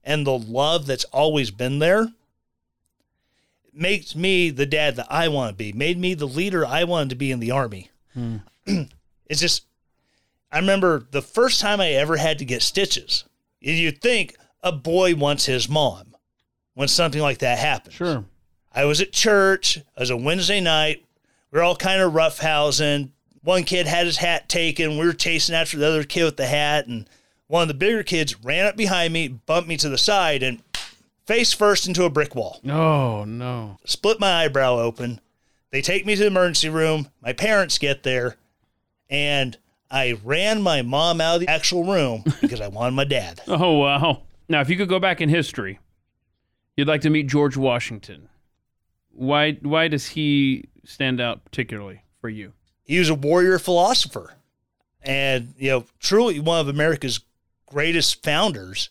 and the love that's always been there, makes me the dad that I want to be, made me the leader I wanted to be in the army. Hmm. it's just, I remember the first time I ever had to get stitches. You'd think a boy wants his mom when something like that happens. Sure. I was at church. It was a Wednesday night. We are all kind of roughhousing. One kid had his hat taken. We were chasing after the other kid with the hat. And one of the bigger kids ran up behind me, bumped me to the side, and face first into a brick wall Oh, no. split my eyebrow open. They take me to the emergency room. My parents get there, and I ran my mom out of the actual room because I wanted my dad. Oh, wow. Now, if you could go back in history, you'd like to meet George Washington. Why, why does he stand out particularly for you? He was a warrior philosopher, and you know, truly one of America's greatest founders.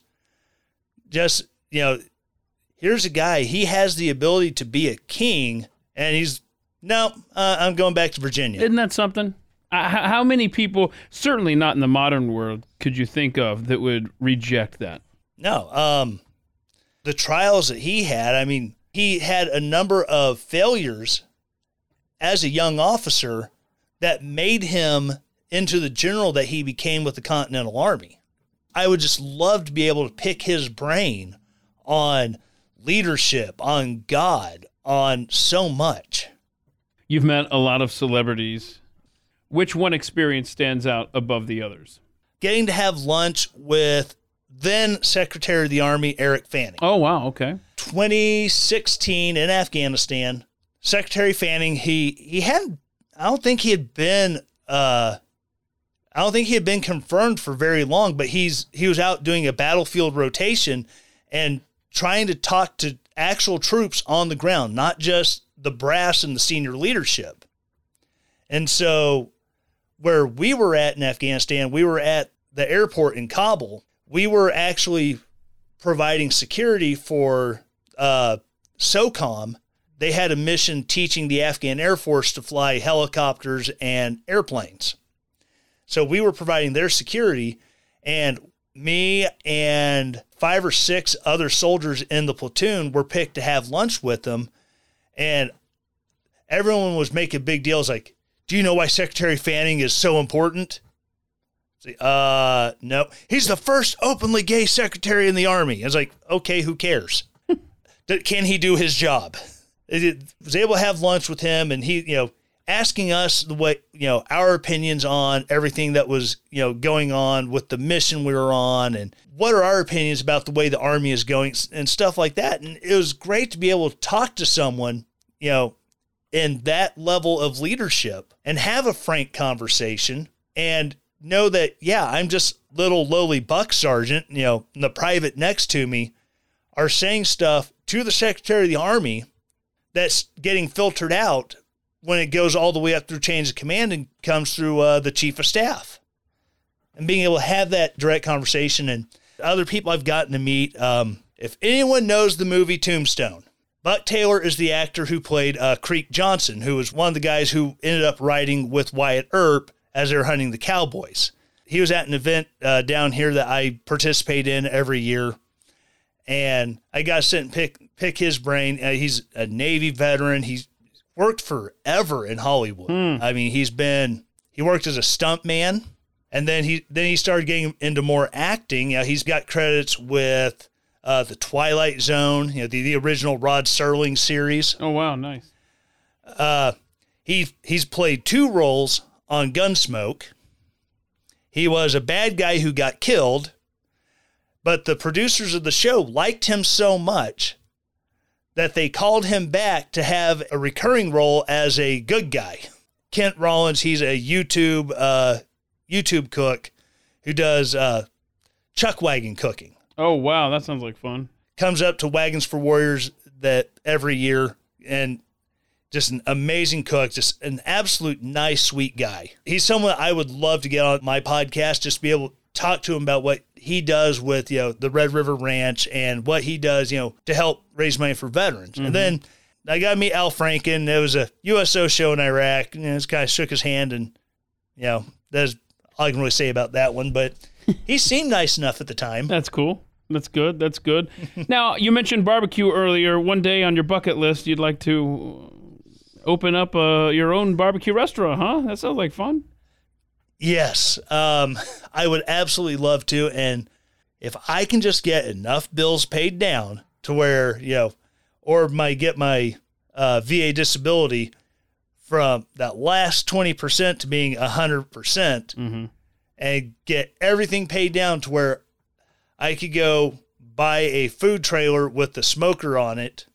Just you know, here's a guy. He has the ability to be a king, and he's no. Uh, I'm going back to Virginia. Isn't that something? Uh, how many people, certainly not in the modern world, could you think of that would reject that? No. Um, the trials that he had, I mean, he had a number of failures as a young officer that made him into the general that he became with the Continental Army. I would just love to be able to pick his brain on leadership, on God, on so much. You've met a lot of celebrities. Which one experience stands out above the others? Getting to have lunch with then Secretary of the Army Eric Fanning. Oh, wow. Okay. 2016 in Afghanistan, Secretary Fanning, he he hadn't I don't think he had been uh I don't think he had been confirmed for very long, but he's he was out doing a battlefield rotation and trying to talk to actual troops on the ground, not just the brass and the senior leadership. And so where we were at in Afghanistan, we were at the airport in Kabul. We were actually providing security for uh, SOCOM. They had a mission teaching the Afghan Air Force to fly helicopters and airplanes. So we were providing their security, and me and five or six other soldiers in the platoon were picked to have lunch with them. And everyone was making big deals like, do you know why Secretary Fanning is so important? Uh, no. He's the first openly gay secretary in the army. I was like, okay, who cares? Can he do his job? It- was able to have lunch with him, and he, you know, asking us the way, you know, our opinions on everything that was, you know, going on with the mission we were on, and what are our opinions about the way the army is going, and stuff like that. And it was great to be able to talk to someone, you know, in that level of leadership and have a frank conversation and know that yeah i'm just little lowly buck sergeant you know the private next to me are saying stuff to the secretary of the army that's getting filtered out when it goes all the way up through chains of command and comes through uh, the chief of staff. And being able to have that direct conversation and other people i've gotten to meet um, If anyone knows the movie Tombstone, Buck Taylor is the actor who played uh, Creek Johnson, who was one of the guys who ended up riding with Wyatt Earp as they were hunting the cowboys. He was at an event uh, down here that I participate in every year, and I got and pick pick his brain. Uh, he's a Navy veteran. He's worked forever in Hollywood. I mean, he's been he worked as a stunt man, and then he then he started getting into more acting. You know, he's got credits with uh, the Twilight Zone, you know, the, the original Rod Serling series. Oh wow, nice. Uh, He he's played two roles on Gunsmoke. He was a bad guy who got killed, but the producers of the show liked him so much that they called him back to have a recurring role as a good guy. Kent Rollins, he's a YouTube uh, YouTube cook who does uh, chuck wagon cooking. Oh wow, that sounds like fun. Comes up to Wagons for Warriors that every year and just an amazing cook, just an absolute nice, sweet guy. He's someone I would love to get on my podcast, just be able to talk to him about what he does with, you know, the Red River Ranch and what he does, you know, to help raise money for veterans. And mm-hmm. then I got to meet Al Franken. There was a USO show in Iraq. You know, this guy shook his hand and, you know, that's all I can really say about that one. But he seemed nice enough at the time. That's cool. That's good. That's good. now you mentioned barbecue earlier. One day on your bucket list, you'd like to open up uh, your own barbecue restaurant, huh? That sounds like fun. Yes, um, I would absolutely love to. And if I can just get enough bills paid down to where, you know, or my get my uh, VA disability from that last 20% to being 100% and get everything paid down to where I could go buy a food trailer with the smoker on it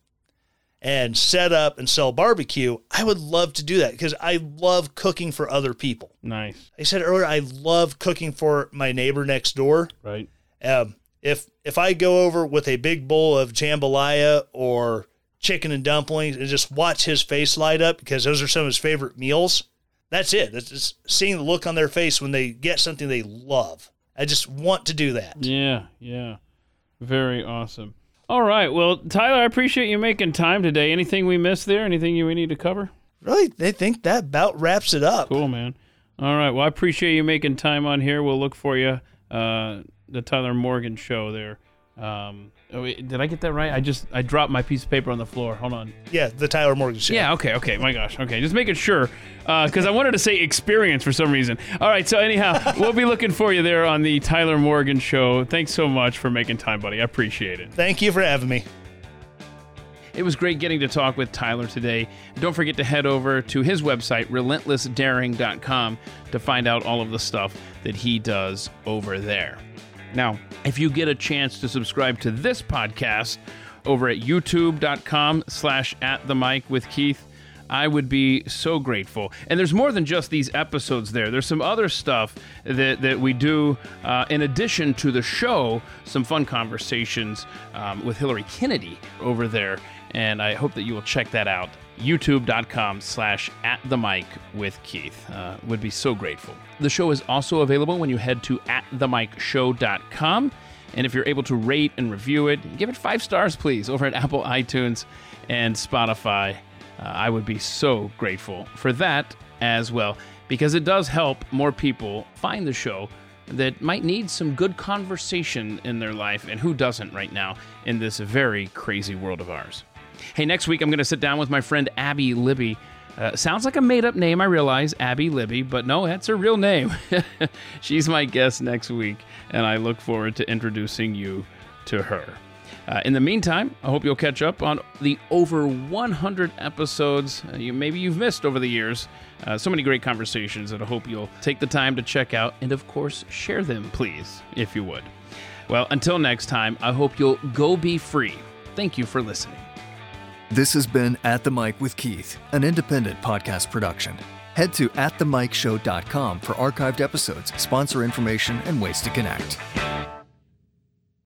and set up and sell barbecue, I would love to do that because I love cooking for other people. Nice. I said earlier, I love cooking for my neighbor next door. Right. Um, if if I go over with a big bowl of jambalaya or chicken and dumplings and just watch his face light up because those are some of his favorite meals, that's it. It's just seeing the look on their face when they get something they love. I just want to do that. Yeah. Yeah. Very awesome. All right. Well, Tyler, I appreciate you making time today. Anything we missed there? Anything you we need to cover? Really, they think that about wraps it up. Cool, man. All right. Well, I appreciate you making time on here. We'll look for you. Uh, the Tyler Morgan show there. Um, oh, wait, did I get that right? I just I dropped my piece of paper on the floor. Hold on. Yeah, the Tyler Morgan show. Yeah. Okay. Okay. My gosh. Okay. Just making sure uh, because I wanted to say experience for some reason. All right. So anyhow, we'll be looking for you there on the Tyler Morgan show. Thanks so much for making time, buddy. I appreciate it. Thank you for having me. It was great getting to talk with Tyler today. Don't forget to head over to his website, relentlessdaring.com, to find out all of the stuff that he does over there. Now, if you get a chance to subscribe to this podcast over at youtube.com slash at the mic with Keith, I would be so grateful. And there's more than just these episodes there. There's some other stuff that, that we do uh, in addition to the show, some fun conversations um, with Hillary Kennedy over there. And I hope that you will check that out. youtube.com slash at the mic with Keith. Uh, would be so grateful. The show is also available when you head to at the mic show.com. And if you're able to rate and review it, give it five stars, please, over at Apple iTunes and Spotify. Uh, I would be so grateful for that as well, because it does help more people find the show that might need some good conversation in their life, and who doesn't right now in this very crazy world of ours. Hey, next week I'm going to sit down with my friend Abby Libby. Uh, sounds like a made up name, I realize, Abby Libby, but no, that's her real name. She's my guest next week, and I look forward to introducing you to her. Uh, in the meantime, I hope you'll catch up on the over 100 episodes uh, you maybe you've missed over the years. Uh, so many great conversations that I hope you'll take the time to check out and, of course, share them, please, if you would. Well, until next time, I hope you'll go be free. Thank you for listening. This has been At the Mic with Keith, an independent podcast production. Head to atthemicshow.com for archived episodes, sponsor information, and ways to connect.